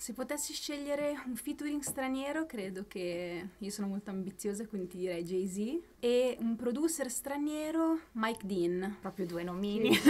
Se potessi scegliere un featuring straniero, credo che io sono molto ambiziosa, quindi ti direi Jay-Z. E un producer straniero, Mike Dean. Proprio due nomini.